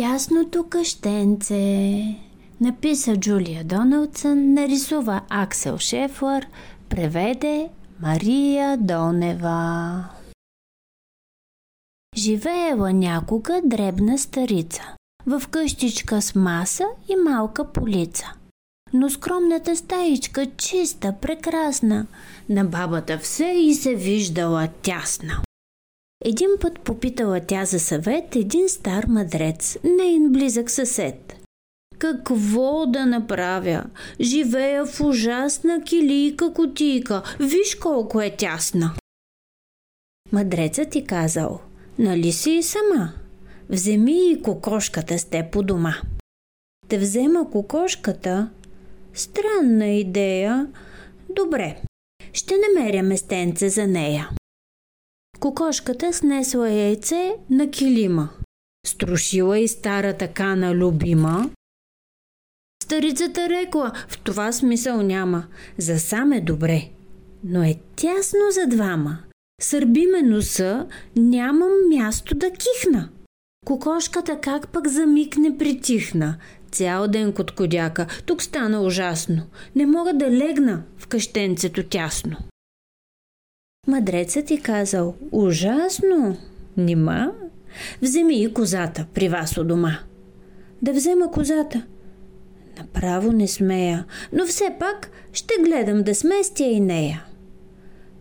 Ужасното къщенце. Написа Джулия Доналдсън, нарисува Аксел Шефлър, преведе Мария Донева. Живеела някога дребна старица, в къщичка с маса и малка полица. Но скромната стаичка чиста, прекрасна, на бабата все и се виждала тясна. Един път попитала тя за съвет един стар мъдрец, нейн близък съсед. Какво да направя? Живея в ужасна килийка кутийка. Виж колко е тясна. Мъдрецът ти казал, нали си и сама? Вземи и кокошката с те по дома. Те взема кокошката? Странна идея. Добре, ще намеря местенце за нея. Кокошката снесла яйце на килима. Струшила и старата кана любима. Старицата рекла, в това смисъл няма. За сам е добре, но е тясно за двама. Сърбиме носа, нямам място да кихна. Кокошката как пък за миг не притихна. Цял ден коткодяка, тук стана ужасно. Не мога да легна в къщенцето тясно. Мъдрецът ти казал, ужасно, нима? Вземи и козата при вас у дома. Да взема козата. Направо не смея, но все пак ще гледам да сместя и нея.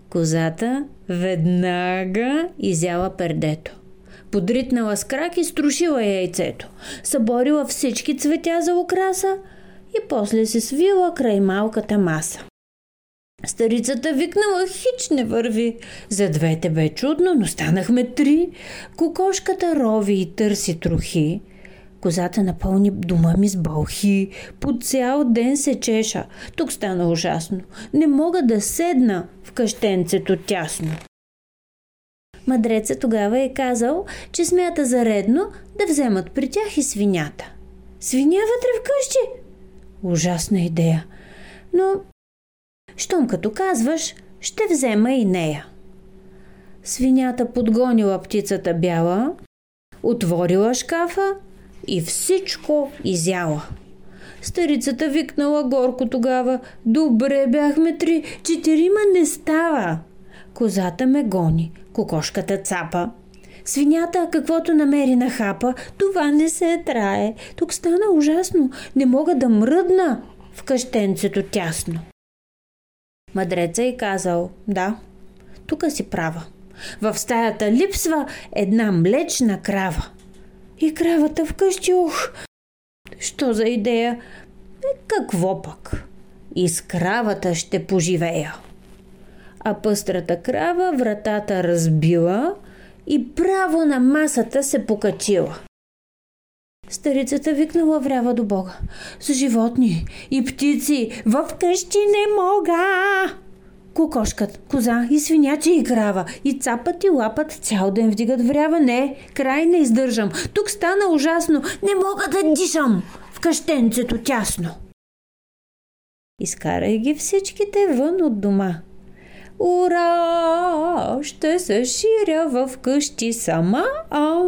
Козата веднага изяла пердето. Подритнала с крак и струшила яйцето. Съборила всички цветя за украса и после се свила край малката маса. Старицата викнала, хич не върви. За двете бе чудно, но станахме три. Кокошката рови и търси трохи. Козата напълни дома ми с бълхи. По цял ден се чеша. Тук стана ужасно. Не мога да седна в къщенцето тясно. Мъдрецът тогава е казал, че смята за редно да вземат при тях и свинята. Свиня вътре вкъщи? Ужасна идея. Но щом като казваш, ще взема и нея. Свинята подгонила птицата бяла, отворила шкафа и всичко изяла. Старицата викнала горко тогава. Добре бяхме три, четирима не става. Козата ме гони, кокошката цапа. Свинята, каквото намери на хапа, това не се трае. Тук стана ужасно. Не мога да мръдна в къщенцето тясно. Мъдреца е казал, да, тук си права. В стаята липсва една млечна крава. И кравата вкъщи, ух, що за идея? Е, какво пък? И с кравата ще поживея. А пъстрата крава вратата разбила и право на масата се покачила. Старицата викнала врява до Бога. С животни и птици в къщи не мога. Кокошкът, коза и свиняче и крава и цапат и лапат цял ден вдигат врява. Не, край не издържам. Тук стана ужасно. Не мога да дишам в къщенцето тясно. Изкарай ги всичките вън от дома. Ура! Ще се ширя в къщи сама. А,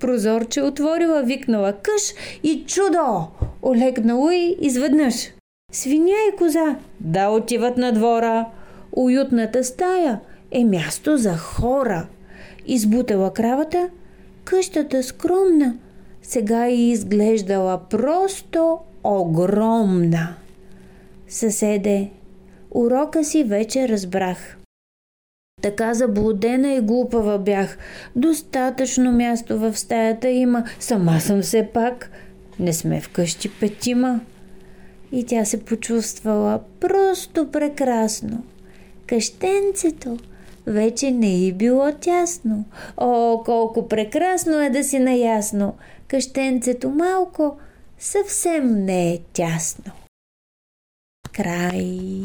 прозорче отворила, викнала къш и чудо! Олегнало и изведнъж. Свиня и коза да отиват на двора. Уютната стая е място за хора. Избутала кравата, къщата скромна, сега и изглеждала просто огромна. Съседе, Урока си вече разбрах. Така заблудена и глупава бях. Достатъчно място в стаята има. Сама съм все пак. Не сме вкъщи петима. И тя се почувствала просто прекрасно. Къщенцето вече не е било тясно. О, колко прекрасно е да си наясно. Къщенцето малко съвсем не е тясно. Край.